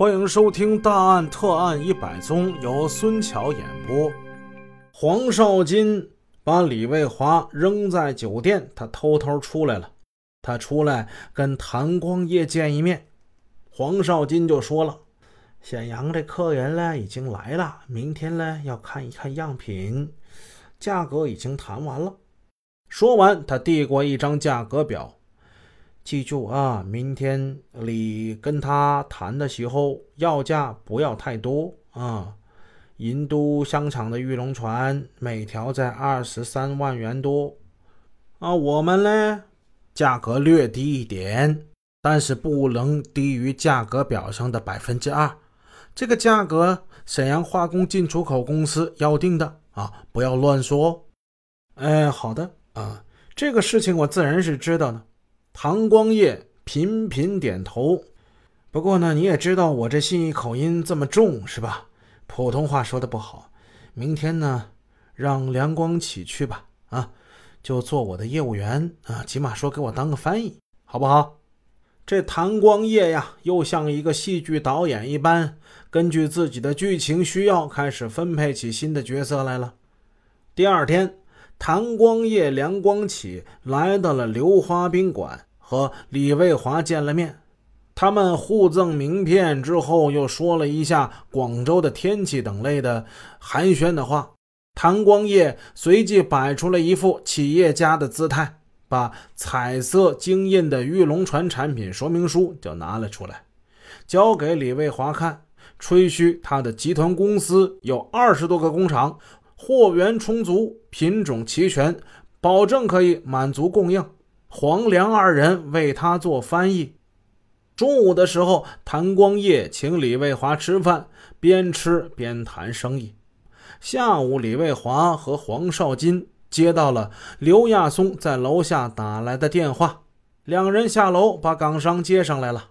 欢迎收听《大案特案一百宗》，由孙桥演播。黄少金把李卫华扔在酒店，他偷偷出来了。他出来跟谭光业见一面，黄少金就说了：“显阳这客人呢已经来了，明天呢要看一看样品，价格已经谈完了。”说完，他递过一张价格表。记住啊，明天你跟他谈的时候，要价不要太多啊。银都商场的玉龙船每条在二十三万元多啊，我们呢价格略低一点，但是不能低于价格表上的百分之二。这个价格沈阳化工进出口公司要定的啊，不要乱说。哎，好的啊，这个事情我自然是知道的。唐光业频频点头。不过呢，你也知道我这信义口音这么重，是吧？普通话说的不好。明天呢，让梁光启去吧，啊，就做我的业务员啊，起码说给我当个翻译，好不好？这谭光业呀，又像一个戏剧导演一般，根据自己的剧情需要，开始分配起新的角色来了。第二天。谭光业、梁光启来到了流花宾馆，和李卫华见了面。他们互赠名片之后，又说了一下广州的天气等类的寒暄的话。谭光业随即摆出了一副企业家的姿态，把彩色晶印的玉龙船产品说明书就拿了出来，交给李卫华看，吹嘘他的集团公司有二十多个工厂。货源充足，品种齐全，保证可以满足供应。黄梁二人为他做翻译。中午的时候，谭光业请李卫华吃饭，边吃边谈生意。下午，李卫华和黄少金接到了刘亚松在楼下打来的电话，两人下楼把港商接上来了。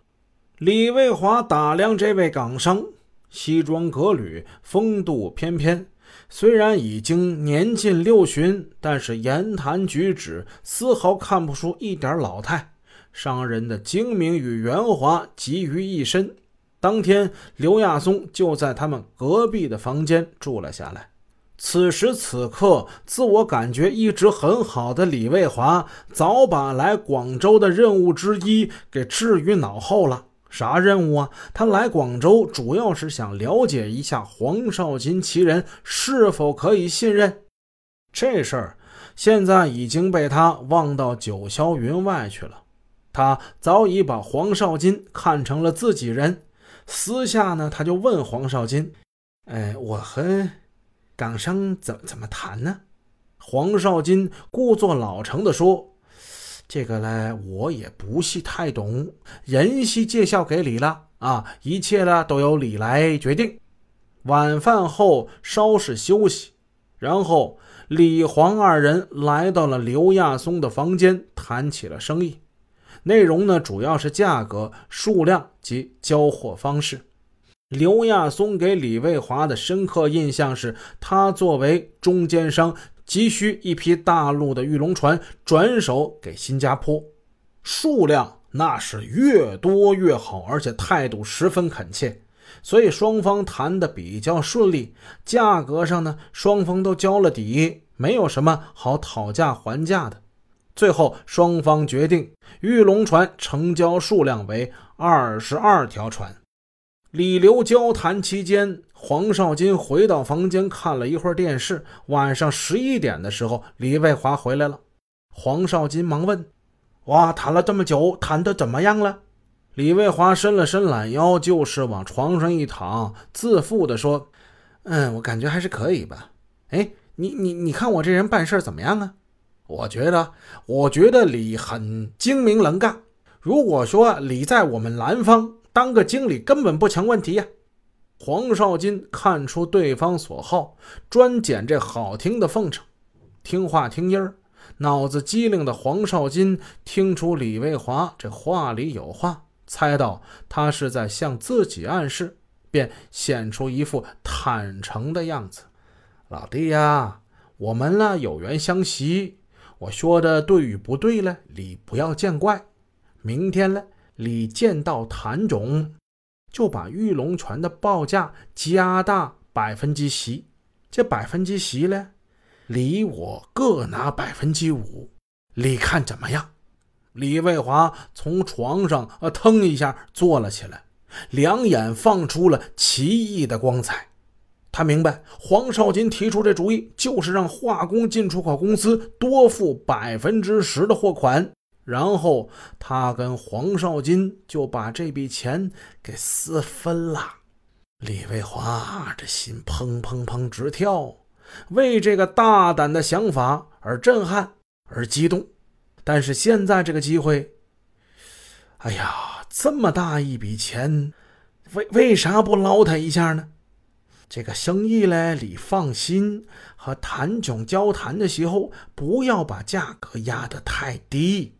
李卫华打量这位港商，西装革履，风度翩翩。虽然已经年近六旬，但是言谈举止丝毫看不出一点老态。商人的精明与圆滑集于一身。当天，刘亚松就在他们隔壁的房间住了下来。此时此刻，自我感觉一直很好的李卫华，早把来广州的任务之一给置于脑后了。啥任务啊？他来广州主要是想了解一下黄少金其人是否可以信任。这事儿现在已经被他忘到九霄云外去了。他早已把黄少金看成了自己人。私下呢，他就问黄少金：“哎，我和港商怎怎么谈呢？”黄少金故作老成的说。这个呢，我也不是太懂，人系介绍给你了啊，一切呢都由你来决定。晚饭后稍事休息，然后李黄二人来到了刘亚松的房间，谈起了生意。内容呢，主要是价格、数量及交货方式。刘亚松给李卫华的深刻印象是，他作为中间商。急需一批大陆的玉龙船转手给新加坡，数量那是越多越好，而且态度十分恳切，所以双方谈的比较顺利。价格上呢，双方都交了底，没有什么好讨价还价的。最后双方决定，玉龙船成交数量为二十二条船。李刘交谈期间，黄少金回到房间看了一会儿电视。晚上十一点的时候，李卫华回来了。黄少金忙问：“哇，谈了这么久，谈的怎么样了？”李卫华伸了伸懒腰，就是往床上一躺，自负地说：“嗯，我感觉还是可以吧。哎，你你你看我这人办事怎么样啊？我觉得，我觉得李很精明能干。如果说李在我们南方。”当个经理根本不成问题呀！黄少金看出对方所好，专捡这好听的奉承，听话听音儿。脑子机灵的黄少金听出李卫华这话里有话，猜到他是在向自己暗示，便显出一副坦诚的样子：“老弟呀，我们呢有缘相识，我说的对与不对呢，你不要见怪。明天呢？”李见到谭总，就把玉龙泉的报价加大百分之十。这百分之十呢，李我各拿百分之五，你看怎么样？李卫华从床上啊腾一下坐了起来，两眼放出了奇异的光彩。他明白，黄少金提出这主意，就是让化工进出口公司多付百分之十的货款，然后他跟黄少金就把这笔钱给私分了。李卫华这心砰砰砰直跳，为这个大胆的想法而震撼而激动。但是现在这个机会，哎呀，这么大一笔钱，为为啥不捞他一下呢？这个生意嘞，你放心，和谭炯交谈的时候，不要把价格压得太低。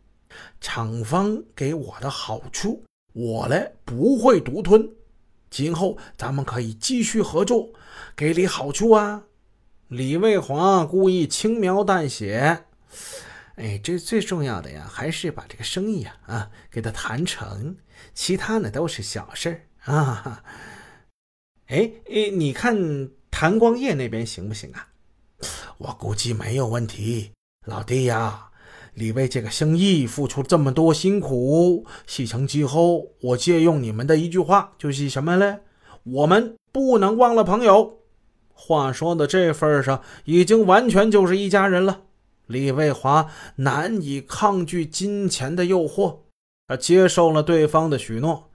厂方给我的好处，我嘞不会独吞。今后咱们可以继续合作，给你好处啊！李卫华故意轻描淡写：“哎，这最重要的呀，还是把这个生意啊啊给他谈成，其他呢都是小事啊。”哎哎，你看谭光业那边行不行啊？我估计没有问题。老弟呀，你为这个生意付出这么多辛苦，事成之后，我借用你们的一句话，就是什么呢？我们不能忘了朋友。话说到这份上，已经完全就是一家人了。李卫华难以抗拒金钱的诱惑，他接受了对方的许诺。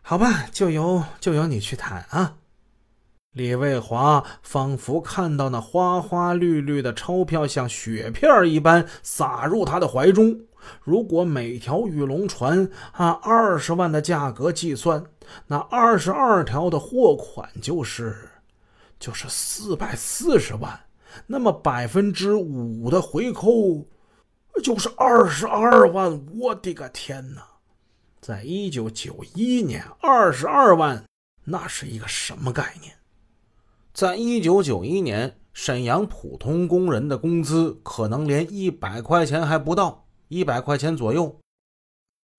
好吧，就由就由你去谈啊！李卫华仿佛看到那花花绿绿的钞票像雪片一般洒入他的怀中。如果每条玉龙船按二十万的价格计算，那二十二条的货款就是就是四百四十万。那么百分之五的回扣就是二十二万。我的个天哪！在一九九一年，二十二万，那是一个什么概念？在一九九一年，沈阳普通工人的工资可能连一百块钱还不到，一百块钱左右。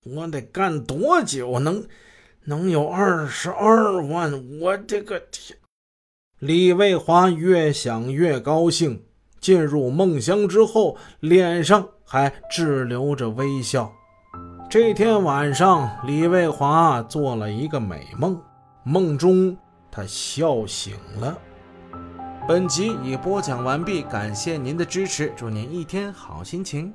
我得干多久能能有二十二万？我这个天！李卫华越想越高兴，进入梦乡之后，脸上还滞留着微笑。这天晚上，李卫华做了一个美梦，梦中他笑醒了。本集已播讲完毕，感谢您的支持，祝您一天好心情。